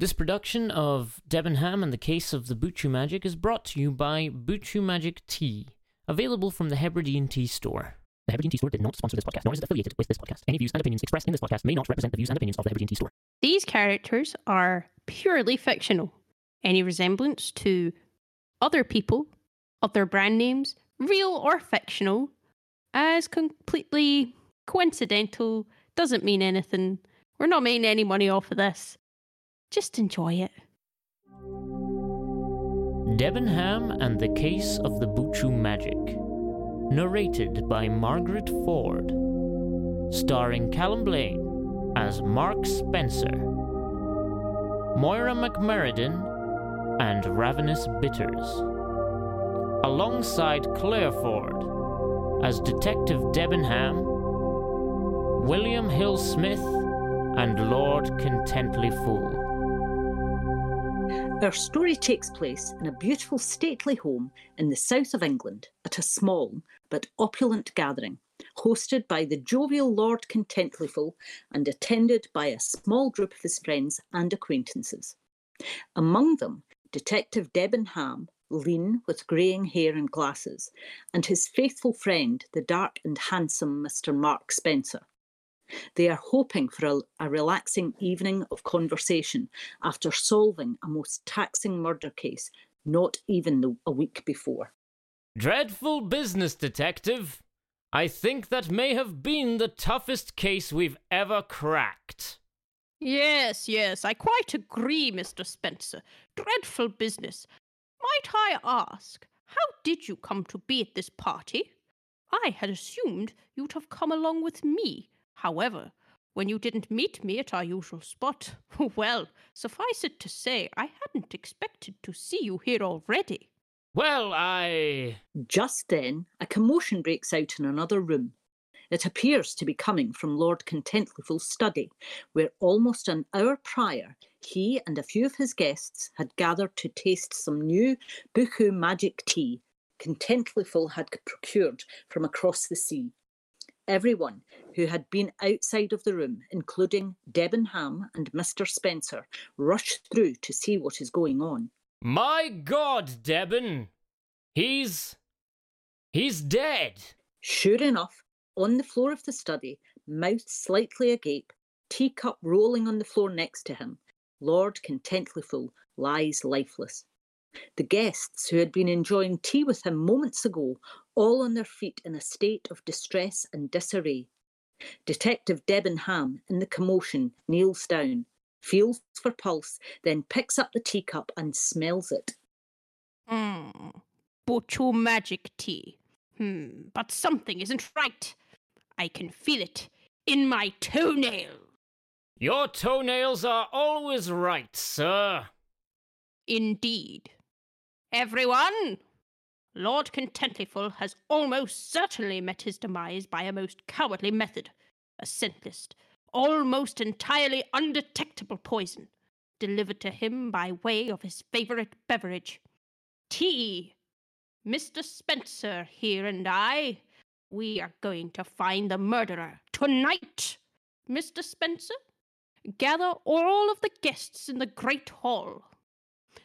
This production of Debenham and the Case of the Buchu Magic is brought to you by Buchu Magic Tea, available from the Hebridean Tea Store. The Hebridean Tea Store did not sponsor this podcast, nor is it affiliated with this podcast. Any views and opinions expressed in this podcast may not represent the views and opinions of the Hebridean Tea Store. These characters are purely fictional. Any resemblance to other people, other brand names, real or fictional, as completely coincidental, doesn't mean anything. We're not making any money off of this. Just enjoy it. Debenham and the Case of the Buchu Magic. Narrated by Margaret Ford. Starring Callum Blaine as Mark Spencer. Moira McMeridan and Ravenous Bitters. Alongside Claire Ford as Detective Debenham, William Hill Smith, and Lord Contently Fool. Our story takes place in a beautiful stately home in the south of England at a small but opulent gathering, hosted by the jovial Lord Contentlyful and attended by a small group of his friends and acquaintances. Among them, Detective Debenham, lean with greying hair and glasses, and his faithful friend, the dark and handsome Mr. Mark Spencer. They are hoping for a, a, relaxing evening of conversation after solving a most taxing murder case not even the, a week before. Dreadful business, Detective. I think that may have been the toughest case we've ever cracked. Yes, yes, I quite agree, Mr. Spencer. Dreadful business. Might I ask, how did you come to be at this party? I had assumed you'd have come along with me However, when you didn't meet me at our usual spot, well, suffice it to say, I hadn't expected to see you here already. Well, I. Just then, a commotion breaks out in another room. It appears to be coming from Lord Contentlyful's study, where almost an hour prior he and a few of his guests had gathered to taste some new Buchu magic tea Contentlyful had procured from across the sea. Everyone who had been outside of the room, including Debenham and Mr. Spencer, rushed through to see what is going on. My God, Deben! He's. he's dead! Sure enough, on the floor of the study, mouth slightly agape, teacup rolling on the floor next to him, Lord Contentlyful lies lifeless. The guests who had been enjoying tea with him moments ago, all on their feet in a state of distress and disarray. Detective Debenham, in the commotion, kneels down, feels for pulse, then picks up the teacup and smells it. Hmm. Buchu magic tea. Hmm. But something isn't right. I can feel it in my toenail. Your toenails are always right, sir. Indeed. Everyone! Lord Contentlyful has almost certainly met his demise by a most cowardly method, a scentless, almost entirely undetectable poison, delivered to him by way of his favourite beverage, tea. Mr. Spencer here and I, we are going to find the murderer tonight. Mr. Spencer, gather all of the guests in the great hall.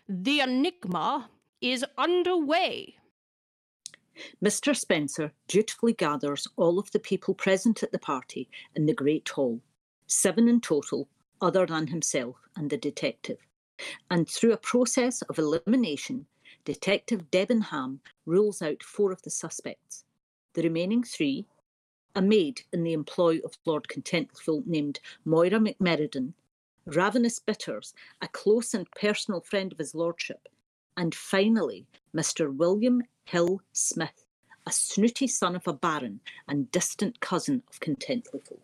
The enigma is underway. Mr. Spencer dutifully gathers all of the people present at the party in the Great Hall, seven in total, other than himself and the detective. And through a process of elimination, Detective Debenham rules out four of the suspects. The remaining three, a maid in the employ of Lord Contentful named Moira McMeridan, Ravenous Bitters, a close and personal friend of his lordship, and finally, Mr. William Hill Smith, a snooty son of a baron and distant cousin of Contentlyful.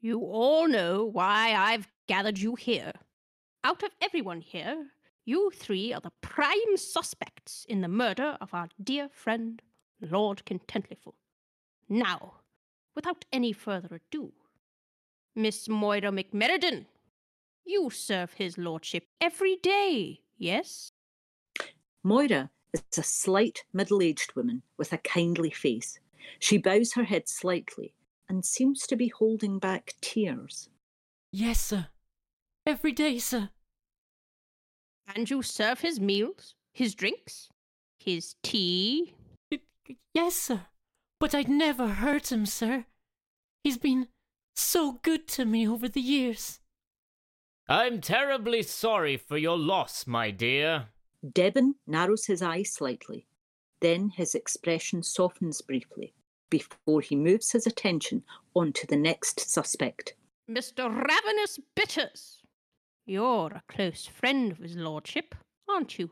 You all know why I've gathered you here. Out of everyone here, you three are the prime suspects in the murder of our dear friend, Lord Contentlyful. Now, without any further ado, Miss Moira McMeridan, you serve his lordship every day, yes? Moira is a slight middle aged woman with a kindly face. She bows her head slightly and seems to be holding back tears. Yes, sir. Every day, sir. And you serve his meals, his drinks, his tea. Yes, sir. But I'd never hurt him, sir. He's been so good to me over the years. I'm terribly sorry for your loss, my dear. Debin narrows his eyes slightly. Then his expression softens briefly before he moves his attention on to the next suspect. Mr. Ravenous Bitters. You're a close friend of his lordship, aren't you?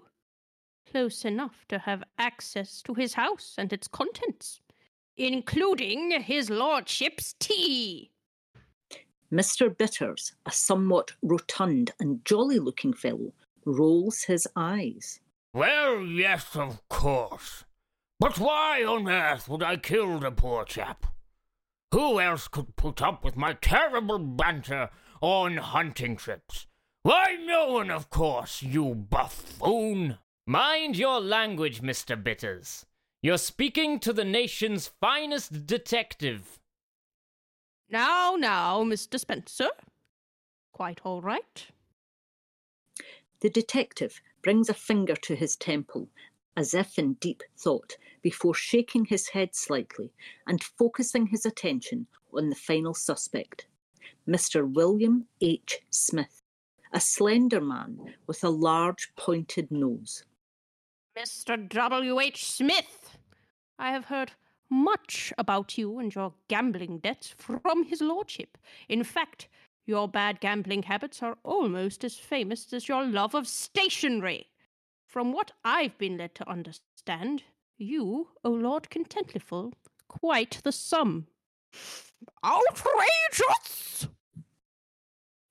Close enough to have access to his house and its contents, including his lordship's tea. Mr. Bitters, a somewhat rotund and jolly looking fellow, rolls his eyes. Well, yes, of course. But why on earth would I kill the poor chap? Who else could put up with my terrible banter on hunting trips? Why, no one, of course, you buffoon! Mind your language, Mr. Bitters. You're speaking to the nation's finest detective. Now, now, Mr. Spencer. Quite all right. The detective brings a finger to his temple, as if in deep thought, before shaking his head slightly and focusing his attention on the final suspect, Mr. William H. Smith, a slender man with a large pointed nose. Mr. W.H. Smith, I have heard much about you and your gambling debts from his lordship. In fact, your bad gambling habits are almost as famous as your love of stationery. From what I've been led to understand, you, owe Lord Contentlyful, quite the sum. Outrageous!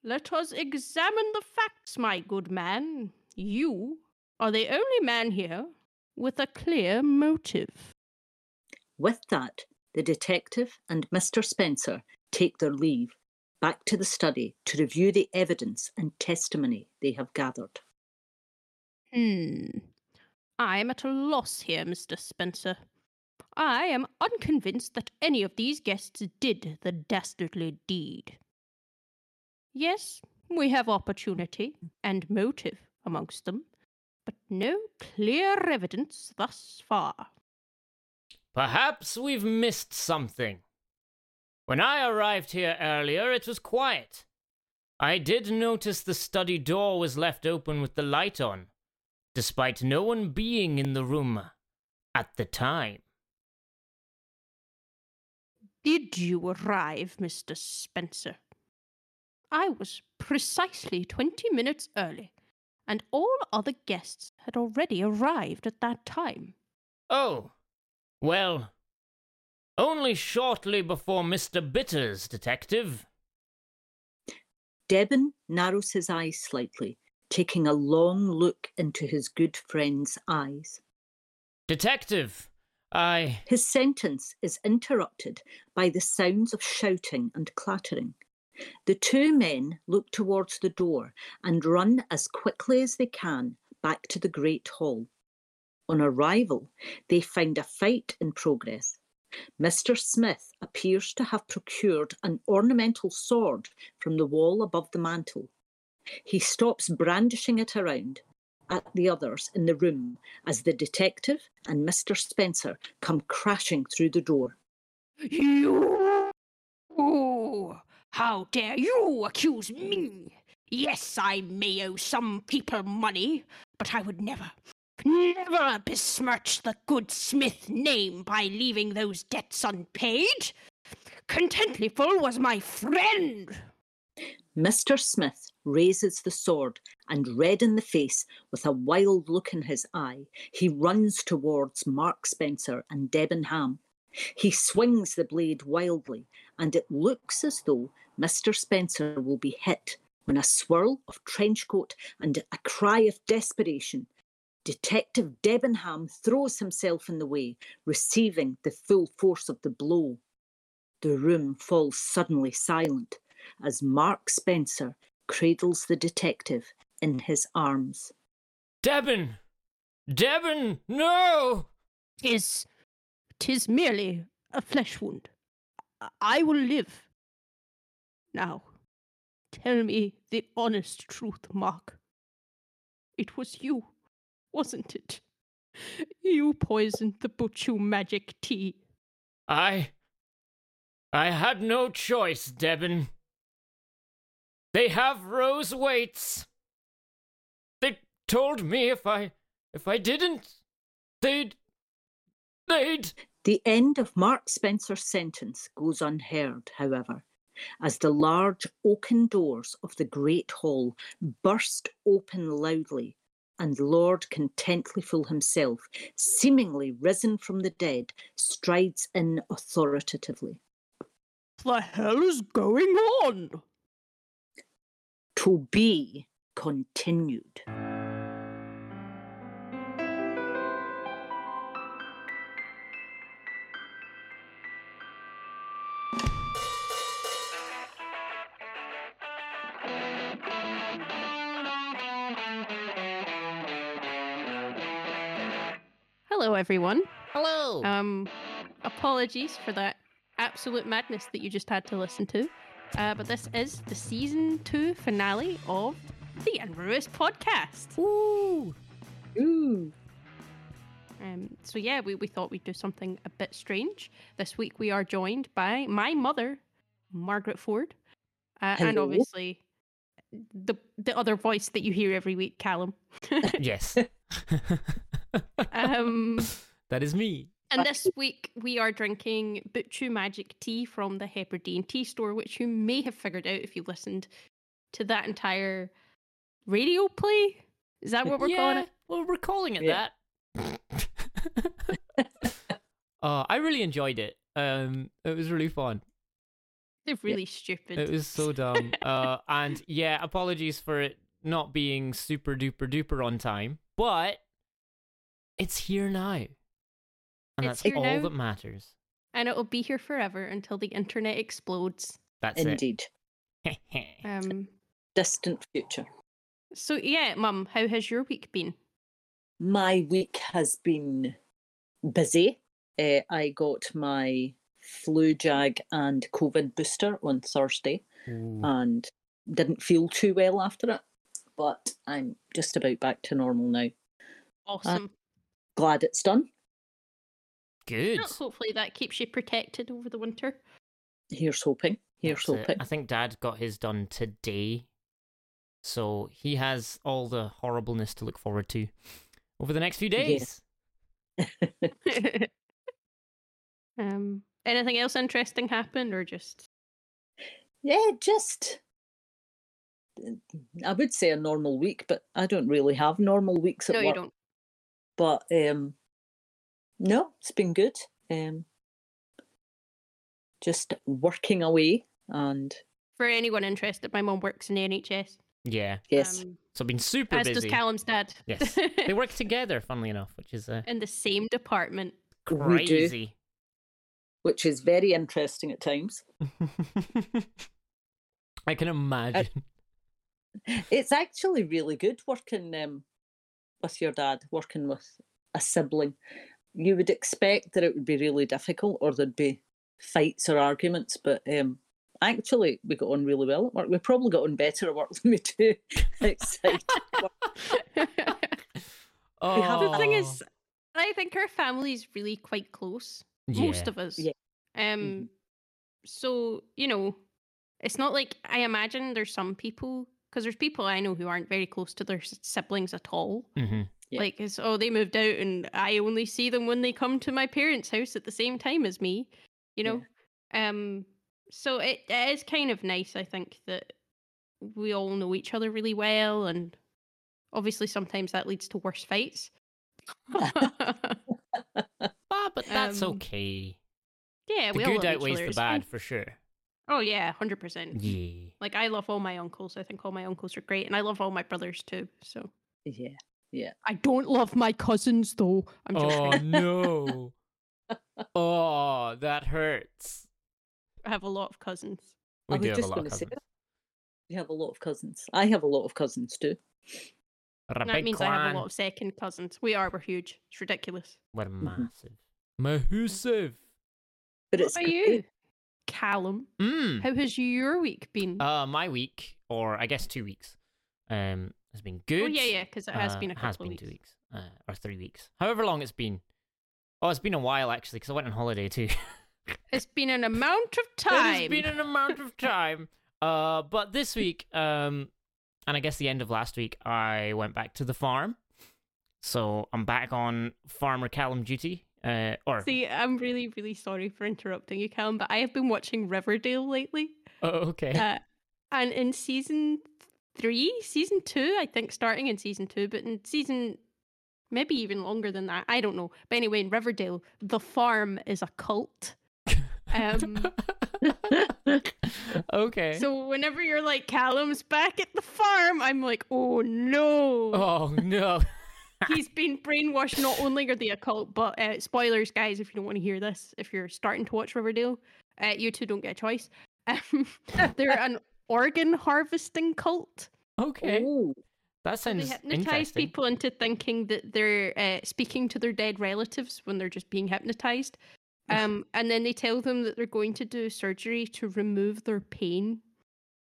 Let us examine the facts, my good man. You are the only man here with a clear motive. With that, the detective and Mr. Spencer take their leave back to the study to review the evidence and testimony they have gathered. Hmm. I'm at a loss here, Mr. Spencer. I am unconvinced that any of these guests did the dastardly deed. Yes, we have opportunity and motive amongst them, but no clear evidence thus far. Perhaps we've missed something. When I arrived here earlier, it was quiet. I did notice the study door was left open with the light on, despite no one being in the room at the time. Did you arrive, Mr. Spencer? I was precisely twenty minutes early, and all other guests had already arrived at that time. Oh, well, only shortly before Mr. Bitters, Detective. Debin narrows his eyes slightly, taking a long look into his good friend's eyes. Detective, I. His sentence is interrupted by the sounds of shouting and clattering. The two men look towards the door and run as quickly as they can back to the Great Hall. On arrival, they find a fight in progress. Mr. Smith appears to have procured an ornamental sword from the wall above the mantel. He stops brandishing it around at the others in the room as the detective and Mr. Spencer come crashing through the door. You! Oh, How dare you accuse me? Yes, I may owe some people money, but I would never, never besmirch the good Smith name by leaving those debts unpaid. Contentlyful was my friend. Mr. Smith raises the sword and, red in the face, with a wild look in his eye, he runs towards Mark Spencer and Debenham. He swings the blade wildly, and it looks as though Mr. Spencer will be hit when a swirl of trench coat and a cry of desperation. Detective Debenham throws himself in the way, receiving the full force of the blow. The room falls suddenly silent as Mark Spencer cradles the detective in his arms. Debin! Debin, no! Tis, tis merely a flesh wound. I will live. Now, tell me the honest truth, Mark. it was you, wasn't it? You poisoned the Buchu magic tea. I. I had no choice, Devon. They have rose weights. They told me if I. if I didn't, they'd. they'd. The end of Mark Spencer's sentence goes unheard, however, as the large oaken doors of the great hall burst open loudly, and Lord Contentlyful himself, seemingly risen from the dead, strides in authoritatively. The hell is going on? To be continued. Hello, everyone. Hello! Um, apologies for that absolute madness that you just had to listen to. Uh, but this is the season two finale of the Inverewis podcast. Woo! Ooh. Um, so yeah, we, we thought we'd do something a bit strange. This week we are joined by my mother, Margaret Ford, uh, and obviously the the other voice that you hear every week, Callum. yes. um, that is me. and this week we are drinking Buchu Magic Tea from the Hebridean Tea Store, which you may have figured out if you listened to that entire radio play. Is that what we're yeah, calling it? Well, we're calling it Yeah. that. uh, I really enjoyed it. Um, it was really fun. They're really stupid. It was so dumb. uh, and yeah, apologies for it not being super duper duper on time, but it's here now, and It's that's all now. that matters. and it'll be here forever until the internet explodes. That's Indeed. it. Um, Distant future. so yeah, Mum, how has your week been? My week has been busy. Uh, I got my flu jag and COVID booster on Thursday Ooh. and didn't feel too well after it, but I'm just about back to normal now. Awesome. Glad it's done. Good. Hopefully that keeps you protected over the winter. Here's hoping. Here's That's it. hoping. I think Dad got his done today, so he has all the horribleness to look forward to over the next few days. um, anything else interesting happened, or just Yeah, just I would say a normal week, but I don't really have normal weeks at no, you work. Don't. But um, no, it's been good. Um, just working away, and For anyone interested, my mum works in the NHS. Yeah. yes, um, So I've been super as busy. As does Callum's dad. Yes. they work together, funnily enough, which is uh, in the same department. We do. crazy. which is very interesting at times. I can imagine. It's actually really good working um, with your dad, working with a sibling. You would expect that it would be really difficult or there'd be fights or arguments, but um, actually we got on really well at work. We probably got on better at work than we do outside. oh, the thing is, I think our family is really quite close. Most of us. Yeah. Um. Mhm. So you know, it's not like I imagine there's some people because there's people I know who aren't very close to their siblings at all. Mhm. Yeah. Like it's oh they moved out and I only see them when they come to my parents' house at the same time as me. You know. Um. So it, it is kind of nice, I think, that we all know each other really well, and obviously sometimes that leads to worse fights. Ah, but that's Um, okay. yeah, The we all good love each outweighs the it's fine. bad for sure. Oh yeah, hundred percent. Yeah. Like I love all my uncles. I think all my uncles are great, and I love all my brothers too. So yeah, Yeah. I don't love my cousins though. I'm just Oh joking. no. oh, that hurts. I have a lot of cousins. We I do was have a just lot going of to say cousins. that. You have a lot of cousins. I have a lot of cousins too. That big means I have a lot of second cousins. We are. We're huge. It's ridiculous. We're Mm-hmm. massive. Mahusive. But what it's about great. you, Callum? Mm. How has your week been? Uh, my week, or I guess two weeks, um, has been good. Oh yeah, yeah, because it has Uh, been a couple has been weeks. two weeks uh, or three weeks, however long it's been. Oh, it's been a while actually, because I went on holiday too. It's been an amount of time. It's been an amount of time. Uh, but this week, um, and I guess the end of last week, I went back to the farm. So I'm back on Farmer Callum duty. Uh, or See, I'm really, really sorry for interrupting you, Callum, but I have been watching Riverdale lately. oh, okay. Uh, and in season three, season two, I think, starting in season two, but in season maybe even longer than that, I don't know. But anyway, in Riverdale, the farm is a cult. Um, okay. so whenever you're like, Callum's back at the farm, I'm like, oh no. oh no. He's been brainwashed. Not only are they a cult, but uh, spoilers, guys, if you don't want to hear this, if you're starting to watch Riverdale, uh, you two don't get a choice. Um, they're an organ harvesting cult. Okay. Oh, That So they hypnotize people into thinking that they're uh, speaking to their dead relatives when they're just being hypnotized. Um, and then they tell them that they're going to do surgery to remove their pain.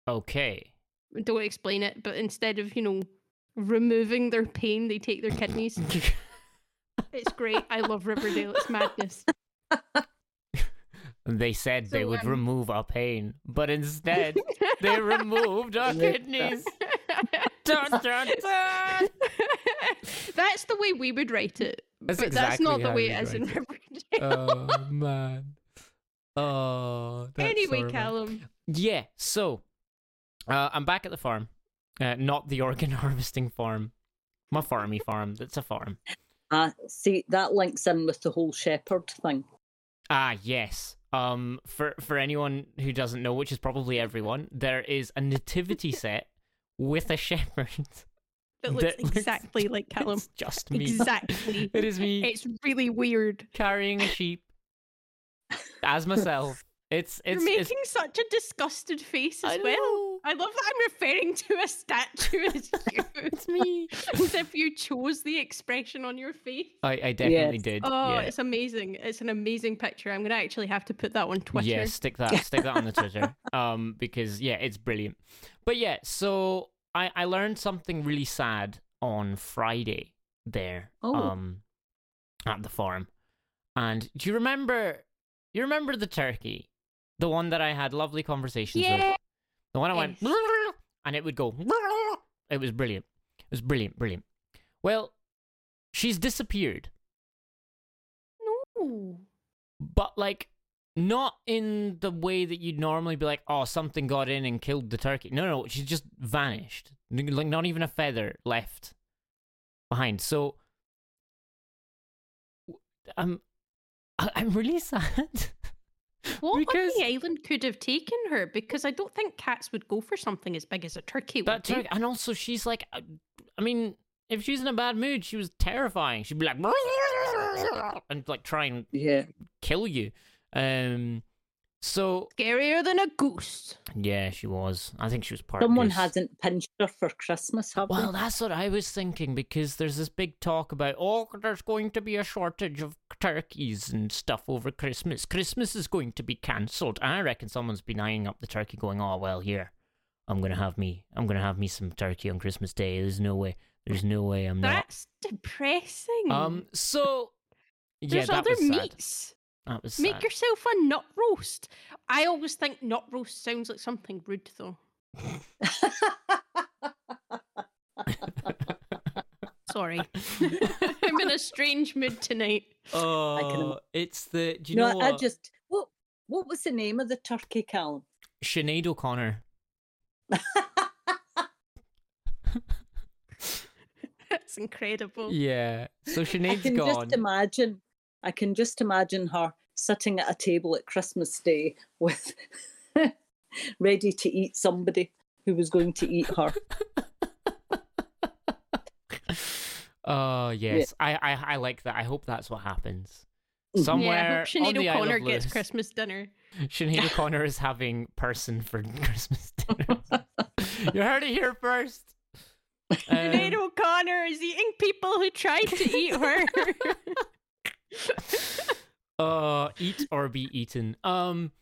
Okay. Don't explain it, but instead of, you know, removing their pain, they take their kidneys. It's great. I love Riverdale. It's madness. they said they would um, remove our pain, but instead they removed our kidneys. Dun, dun, dun. that's the way we would write it. That's but that's not the way we'd it is in Riverdale. oh man. Oh. That's anyway, horrible. Callum. Yeah. So, uh, I'm back at the farm, uh, not the organ harvesting farm. My farmy farm. That's a farm. uh, see, that links in with the whole shepherd thing. Ah, yes. Um, for for anyone who doesn't know, which is probably everyone, there is a nativity set with a shepherd. That looks That looks- exactly like Callum. It's just me. Exactly. It is me It's really weird. carrying a sheep as myself. It's it's You're it's, making such a disgusted face as I well. Know. I love that I'm referring to a statue as you. It's me. as if you chose the expression on your face. I, I definitely Yes. did. Oh, yeah. it's amazing. It's an amazing picture. I'm gonna actually have to put that on Twitter. Yeah, stick that stick that on the Twitter. Um, because yeah, it's brilliant. But yeah, so I I learned something really sad on Friday there. Oh. Um, at the farm, and do you remember? You remember the turkey, the one that I had lovely conversations Yeah. with. The one I went and it would go. It was brilliant. It was brilliant, brilliant. Well, she's disappeared. No. but like not in the way that you'd normally be like, oh, something got in and killed the turkey. No, no, she just vanished. Like not even a feather left behind. So, I'm, I'm really sad. What Because- on the island could have taken her? Because I don't think cats would go for something as big as a turkey. that would turkey, and also she's like, uh, I mean, if she's in a bad mood, she was terrifying. She'd be like, and like try and Yeah. kill you. Um, so Scarier than a goose. yeah, she was. I think she was part. Someone goose. hasn't pinched her for Christmas, have Well, they? that's what I was thinking because there's this big talk about, oh, there's going to be a shortage of turkeys and stuff over Christmas. Christmas is going to be cancelled. I reckon someone's been eyeing up the turkey, going, oh, well, here, I'm gonna have me, I'm gonna have me some turkey on Christmas Day. There's no way, there's no way I'm not That's depressing. Um, so yeah, There's that other was sad. meats. That was Make sad. yourself a nut roast. I always think nut roast sounds like something rude, though. Sorry. I'm in a strange mood tonight. Oh, it's the. Do you no, know I what? just what what was the name of the turkey, Callum? Sinead O'Connor. That's incredible. Yeah. So I Sinead's can gone. just imagine. I can just imagine her sitting at a table at Christmas Day with ready to eat somebody who was going to eat her. Oh yes, I, I I like that. I hope that's what happens. Somewhere yeah, I hope on Sinead the Isle O'Connor of gets Lewis, Christmas dinner. Sinead O'Connor is having person for Christmas dinner. you heard it here first. Sinead Um, O'Connor is eating people who tried to eat her. uh, eat or be eaten. Um,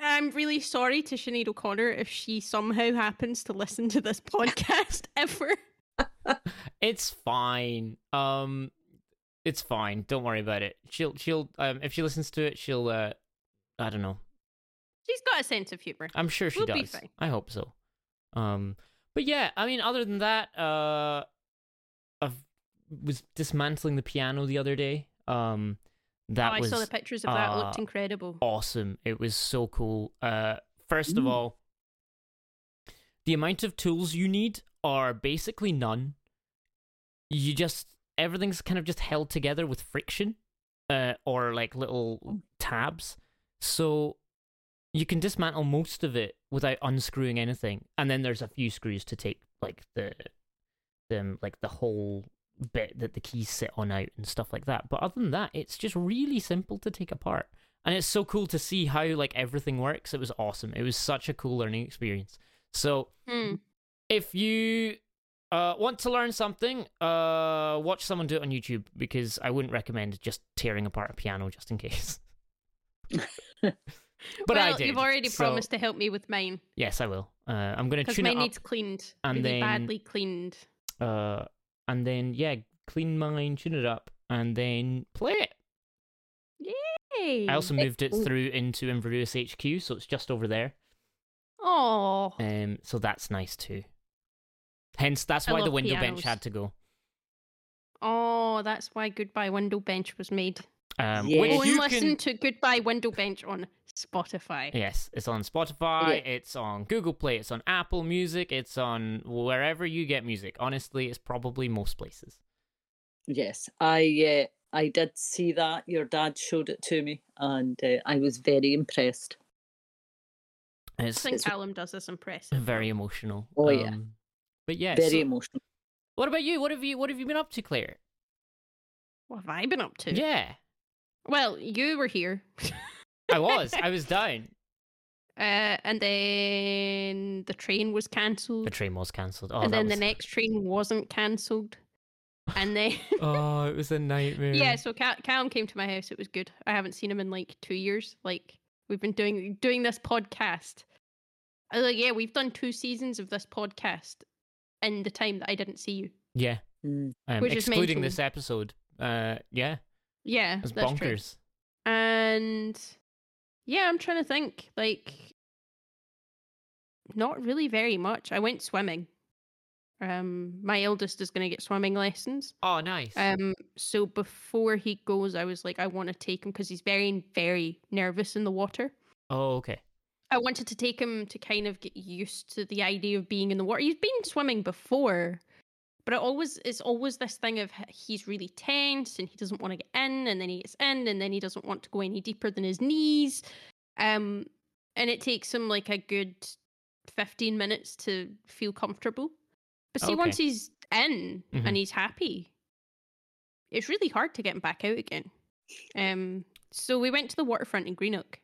I'm really sorry to Sinead O'Connor if she somehow happens to listen to this podcast ever. it's fine. Um, it's fine. Don't worry about it. She'll she'll um if she listens to it, she'll uh, I don't know. She's got a sense of humor. I'm sure she We'll does. I hope so. Um, but yeah, I mean, other than that, uh, I was dismantling the piano the other day. Um, that oh, I was saw the pictures of that. It looked uh, incredible. awesome. It was so cool. Uh, first of all, the amount of tools you need are basically none. You just everything's kind of just held together with friction, uh, or like little tabs. So you can dismantle most of it without unscrewing anything, and then there's a few screws to take like the, them like the whole bit that the keys sit on out and stuff like that. But other than that, it's just really simple to take apart. And it's so cool to see how like everything works. It was awesome. It was such a cool learning experience. So Hmm. if you uh, want to learn something, uh, watch someone do it on YouTube because I wouldn't recommend just tearing apart a piano just in case. but well, I did. you've already so- promised to help me with mine Yes, I will. Uh, I'm going to tune mine it up. needs cleaned, and really then- badly cleaned. uh, and then yeah, clean mine, tune it up, and then play it. Yay! I also moved it through into Inverewis HQ, so it's just over there. Oh, Um, so that's nice too. Hence, that's I why the love window bench had to go. oh, that's why Goodbye Window Bench was made. Um, Yeah. which Go and you listen can. to Goodbye Window Bench on Spotify. Yes, it's on Spotify, it's on Google Play, it's on Apple Music, it's on wherever you get music. Honestly, it's probably most places. Yes, I uh, I did see that. Your dad showed it to me, and uh, I was very impressed. I think It's- Callum does this impressive. very emotional. Oh, yeah. Um, But yeah, very so- emotional. what about you? What have you What have you been up to, Claire? What have I been up to? Yeah, Well, you were here. I was. I was down. Uh, and then the train was cancelled. The train was cancelled. Oh, and then was... the next train wasn't cancelled. And then, Oh, it was a nightmare. yeah, so Cal- Callum came to my house. It was good. I haven't seen him in like two years. Like we've been doing doing this podcast. I was like, yeah, we've done two seasons of this podcast in the time that I didn't see you. Yeah. Mm. Um, Which is excluding mental. this episode. Uh, yeah, Yeah, it's that's true. bonkers. And yeah, I'm trying to think. Like, not really very much. I went swimming. Um, my eldest is going to get swimming lessons. Oh, nice. Um, so before he goes, I was like, I want to take him because he's very, very nervous in the water. oh, okay. I wanted to take him to kind of get used to the idea of being in the water. He's been swimming before, but it always it's always this thing of he's really tense and he doesn't want to get in, and then he gets in, and then he doesn't want to go any deeper than his knees. Um, and it takes him like a good fifteen minutes to feel comfortable. But see, once he's in Mhm. and he's happy, it's really hard to get him back out again. Um, so we went to the waterfront in Greenock,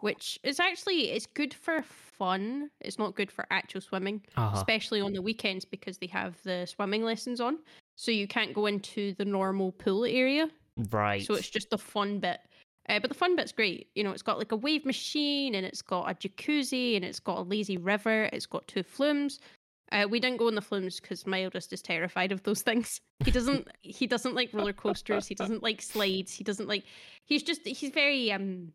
which is actually it's good for fun. It's not good for actual swimming, Uh-huh. especially on the weekends because they have the swimming lessons on. So you can't go into the normal pool area. Right. So it's just the fun bit. Uh, but the fun bit's great. You know, it's got like a wave machine and it's got a jacuzzi and it's got a lazy river. It's got two flumes. Uh, we didn't go on the flumes because my eldest is terrified of those things. He doesn't. he doesn't like roller coasters. He doesn't like slides. He doesn't like. He's just. He's very. Um.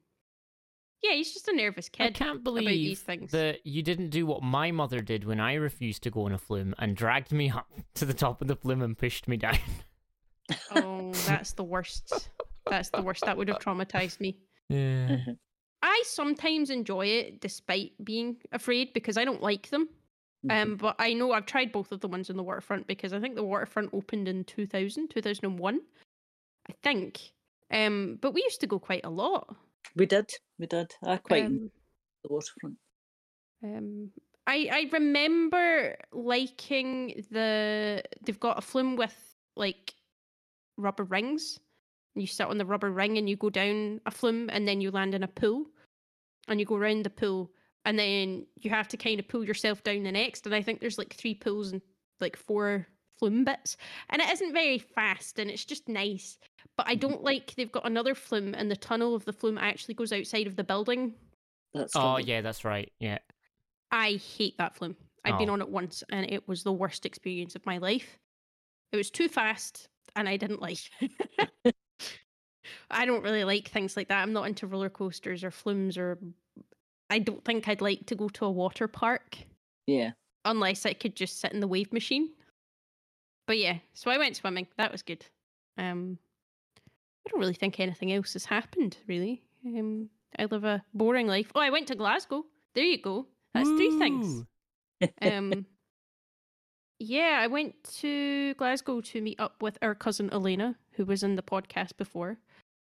Yeah, he's just a nervous kid. I can't these believe things. that you didn't do what my mother did when I refused to go on a flume and dragged me up to the top of the flume and pushed me down. Oh, that's the worst. That's the worst. That would have traumatized me. yeah. I sometimes enjoy it despite being afraid because I don't like them. Um, but I know I've tried both of the ones in the waterfront because I think the waterfront opened in 2000, 2001, I think. Um, but we used to go quite a lot. We did, we did. I quite Um, the waterfront. um, I I remember liking the they've got a flume with like rubber rings. You sit on the rubber ring and you go down a flume and then you land in a pool, and you go around the pool and then you have to kind of pull yourself down the next. And I think there's like three pools and like four flume bits, and it isn't very fast and it's just nice. But I mm-hmm. don't like they've got another flume and the tunnel of the flume actually goes outside of the building. That's Oh, right. yeah, that's right. Yeah. I hate that flume. I've been Oh. on it once and it was the worst experience of my life. It was too fast, and I didn't like. I don't really like things like that. I'm not into roller coasters or flumes, or I don't think I'd like to go to a water park Yeah. unless I could just sit in the wave machine. But yeah, so I went swimming. That was good. Um, I don't really think anything else has happened. Really, um, I live a boring life. Oh, I went to Glasgow. There you go. That's three things. Um, yeah, I went to Glasgow to meet up with our cousin Elena, who was in the podcast before.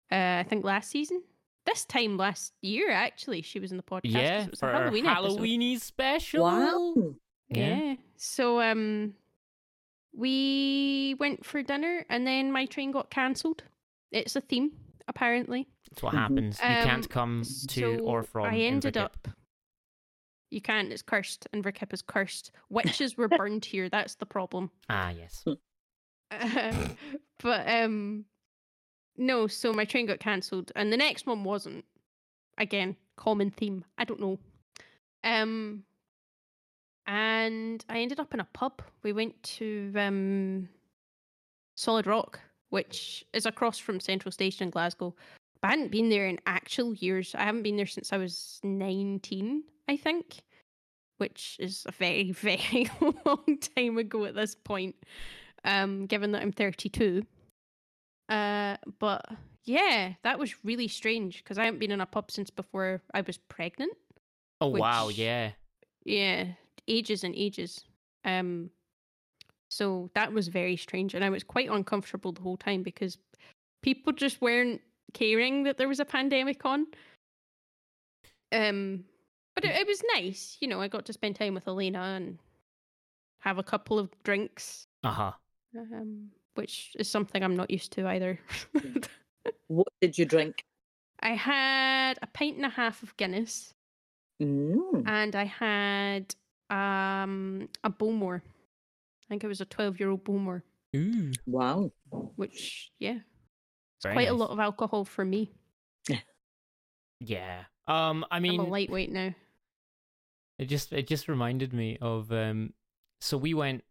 Uh, I think last season. This time last year, actually, she was in the podcast. Yeah, it was for our Halloween episode. Halloweeny special. Wow. Yeah. So um we went for dinner and then my train got cancelled. It's a theme, apparently. That's what Mhm. happens. You Um, can't come to so or from. I ended up you can't, it's cursed. and Inverkip is cursed. Witches were burned here, that's the problem. Ah, yes. but um no, so my train got cancelled and the next one wasn't. Again, common theme. I don't know. Um and I ended up in a pub. We went to um Solid Rock, which is across from Central Station in Glasgow. But I hadn't been there in actual years. I haven't been there since I was 19, I think, which is a very, very long time ago at this point, um, given that I'm 32. Uh, but yeah, that was really strange because I haven't been in a pub since before I was pregnant. Oh wow, yeah. Yeah, ages and ages. Um, so that was very strange, and I was quite uncomfortable the whole time because people just weren't caring that there was a pandemic on. Um, but it, it was nice, you know. I got to spend time with Elena and have a couple of drinks, Uh huh. um, which is something I'm not used to either. What did you drink? I had a pint and a half of Guinness. Mm. and I had um a Bowmore. I think it was a twelve-year-old Bowmore, Ooh. Wow. which yeah, it's Very quite a lot of alcohol for me. Yeah. Um. I I mean, am a lightweight now. it just it just reminded me of um. So we went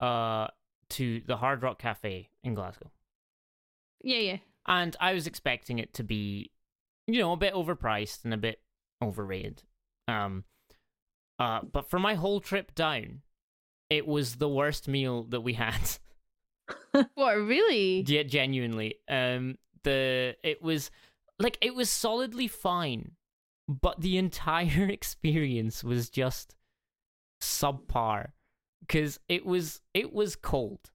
uh to the Hard Rock Cafe in Glasgow, Yeah, yeah. and I was expecting it to be, you know, a bit overpriced and a bit overrated. Um. Uh. But for my whole trip down, it was the worst meal that we had. What really? Yeah, genuinely. Um, the it was like it was solidly fine, but the entire experience was just subpar because it was it was cold.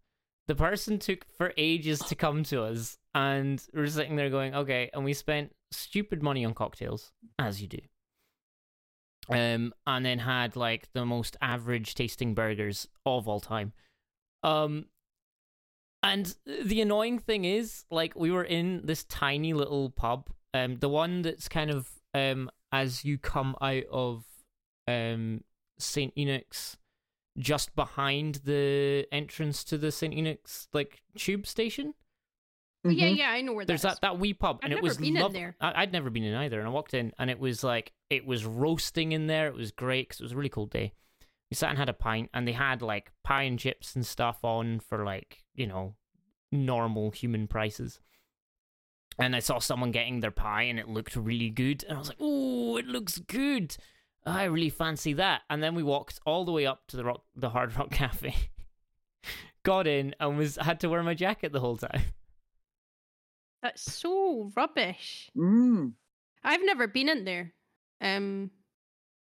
The person took for ages to come to us, and we're sitting there going, okay, and we spent stupid money on cocktails, as you do. Um, and then had like the most average tasting burgers of all time. Um, and the annoying thing is, like, we were in this tiny little pub, um, the one that's kind of um as you come out of um Saint Enoch's, just behind the entrance to the Saint Enoch's like tube station. Oh, Yeah, Mhm. yeah. I know where There's that's. that that wee pub, I've and it never was lov- there. I- I'd never been in either, and I walked in, and it was like it was roasting in there. It was great because it was a really cold day. We sat and had a pint, and they had like pie and chips and stuff on for like you know normal human prices. And I saw someone getting their pie, and it looked really good, and I was like, "Oh, it looks good! I really fancy that." And then we walked all the way up to the rock, the Hard Rock Cafe, got in, and was had to wear my jacket the whole time. That's so rubbish. Mm. I've never been in there. Um,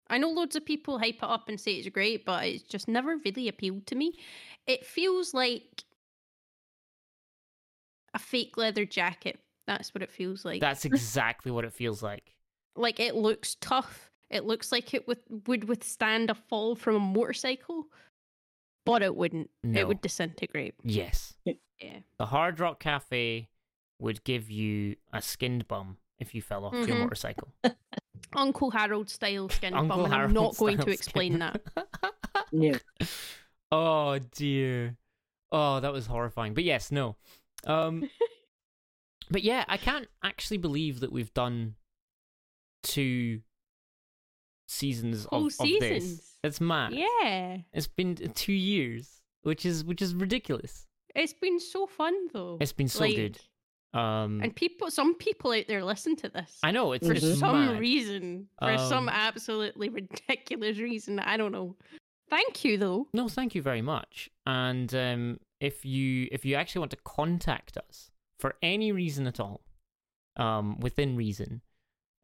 I know loads of people hype it up and say it's great, but it's just never really appealed to me. It feels like a fake leather jacket. That's what it feels like. That's exactly what it feels like. like it looks tough. It looks like it would would withstand a fall from a motorcycle, but it wouldn't. No. It would disintegrate. Yes. Yeah. The Hard Rock Cafe would give you a skinned bum if you fell off your Mhm. motorcycle. Uncle Harold style skinned Uncle bum, and I'm not going to explain skin. that. Yeah. oh dear. Oh, that was horrifying. But yes, no. Um But yeah, I can't actually believe that we've done two seasons Whole of, of this. seasons. It's mad. Yeah. It's been two years. which is which is ridiculous. It's been so fun though. It's been so Like, good. Um, And people, some people out there listen to this I know it's for it's some mad. reason, for some Um, absolutely ridiculous reason. I don't know. Thank you though. No, thank you very much. And um, if you if you actually want to contact us for any reason at all, um, within reason,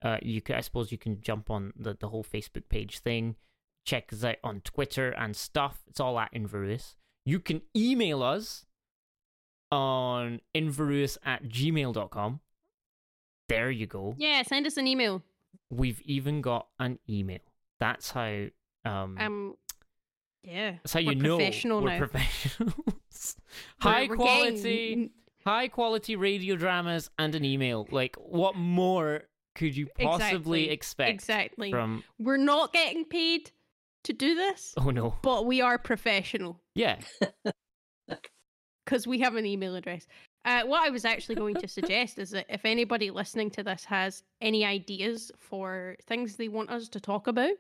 uh, you can, I suppose you can jump on the the whole Facebook page thing, check us out on Twitter and stuff. It's all at Inverewis. You can email us on inverewis at gmail.com. There you go. Yeah, send us an email. We've even got an email. That's how um, Um, yeah, That's how we're you know we're now. professionals. High we're quality, getting- high quality radio dramas and an email. Like, what more could you possibly Exactly, expect Exactly. from? We're not getting paid to do this, Oh no, but we are professional yeah, because we have an email address. Uh, what I was actually going to suggest is that if anybody listening to this has any ideas for things they want us to talk about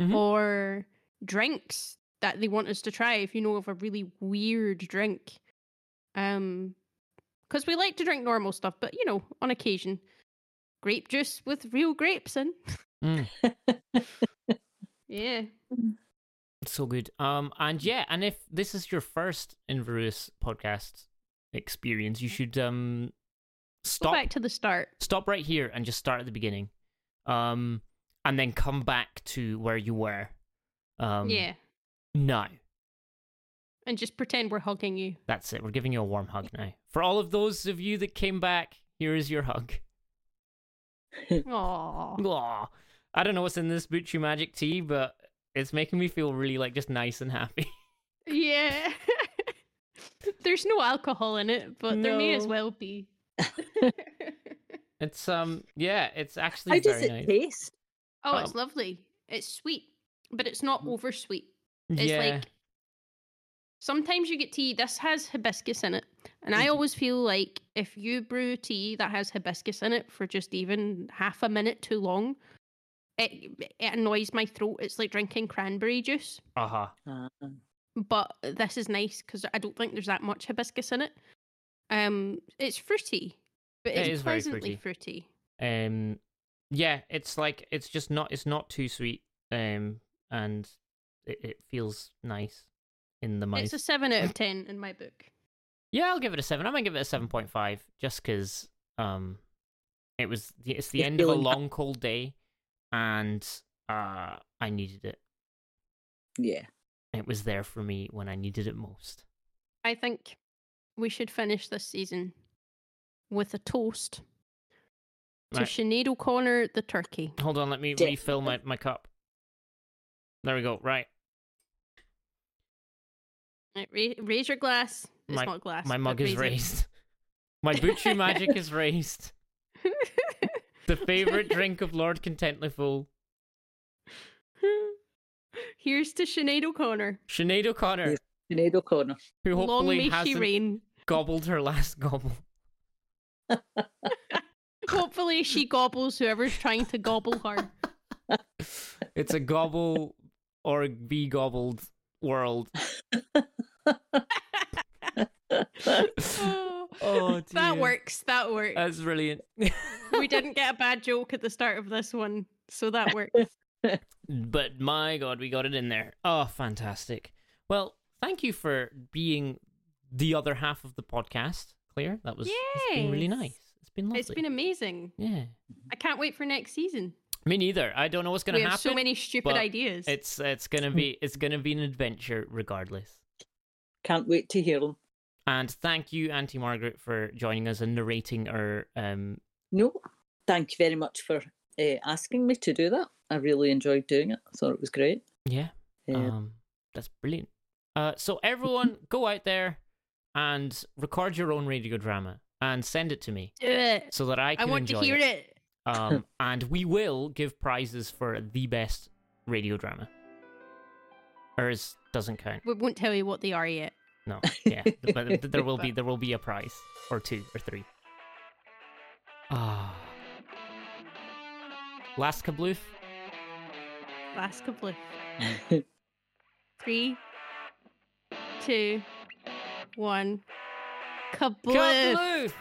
Mhm. or drinks that they want us to try, if you know of a really weird drink, um, because we like to drink normal stuff, but you know, on occasion, grape juice with real grapes in. Mm, Yeah. So good. Um, and yeah, and if this is your first Inverewis podcast experience, you should um Go stop back to the start. stop right here and just start at the beginning, um, and then come back to where you were. Um, yeah. Now. And just pretend we're hugging you. That's it. We're giving you a warm hug now. For all of those of you that came back, here is your hug. Aww. Aw. I don't know what's in this Buchu Magic tea, but it's making me feel really like just nice and happy. yeah. There's no alcohol in it, but there may as well be. It's um yeah, it's actually How does very it nice. taste? oh, it's Um, lovely. It's sweet, but it's not Mm. over sweet. It's yeah. like sometimes you get tea. This has hibiscus in it, and I Mhm. always feel like if you brew tea that has hibiscus in it for just even half a minute too long, it it annoys my throat. It's like drinking cranberry juice. uh-huh. Ah, But this is nice because I don't think there's that much hibiscus in it. Um, it's fruity, but It it's is very pleasantly fruity. Um yeah, it's like it's just not it's not too sweet. Um and it, it feels nice in the mouth. It's a seven out of ten in my book. Yeah, I'll give it a seven. I might give it a seven point five, just because um, it was it's the You're end of a long cold day, and uh, I needed it. yeah. It was there for me when I needed it most. I think we should finish this season with a toast to Right. Sinead O'Connor the turkey. Hold on, let me Definitely. refill my, my cup. There we go. Right, Right, ra- raise your glass. It's My- not glass. my mug is raise it. raised. My Buchu magic is raised. The favorite drink of Lord Contentlyful, Here's to Sinead O'Connor. Sinead O'Connor, Yes. Sinead O'Connor. who Long hopefully may hasn't reign. gobbled her last gobble. Hopefully she gobbles whoever's trying to gobble her. It's a gobble or be gobbled world. Oh, Oh, that works. That works. That's brilliant. we didn't get a bad joke at the start of this one, so that works. but my god, we got it in there. Oh, fantastic. Well, thank you for being the other half of the podcast, Claire. That was it's been really nice. It's been lovely. It's been amazing. yeah. I can't wait for next season. Me neither. I don't know what's gonna happen. so many stupid ideas. It's it's gonna be it's gonna be an adventure regardless. Can't wait to hear them. And thank you, Auntie Margaret, for joining us and narrating our um No, thank you very much for uh, asking me to do that. I really enjoyed doing it. I thought it was great. yeah. Uh, Um, that's brilliant. Uh, so everyone, go out there and record your own radio drama and send it to me Do it. so that I can I can want to enjoy hear it. it. Um, and we will give prizes for the best radio drama. Ours doesn't count. We won't tell you what they are yet. No, yeah, but there will be there will be a prize or two or three. Ah, last kabloof. Last couple of three, two, one. Kabloof! Kabloof!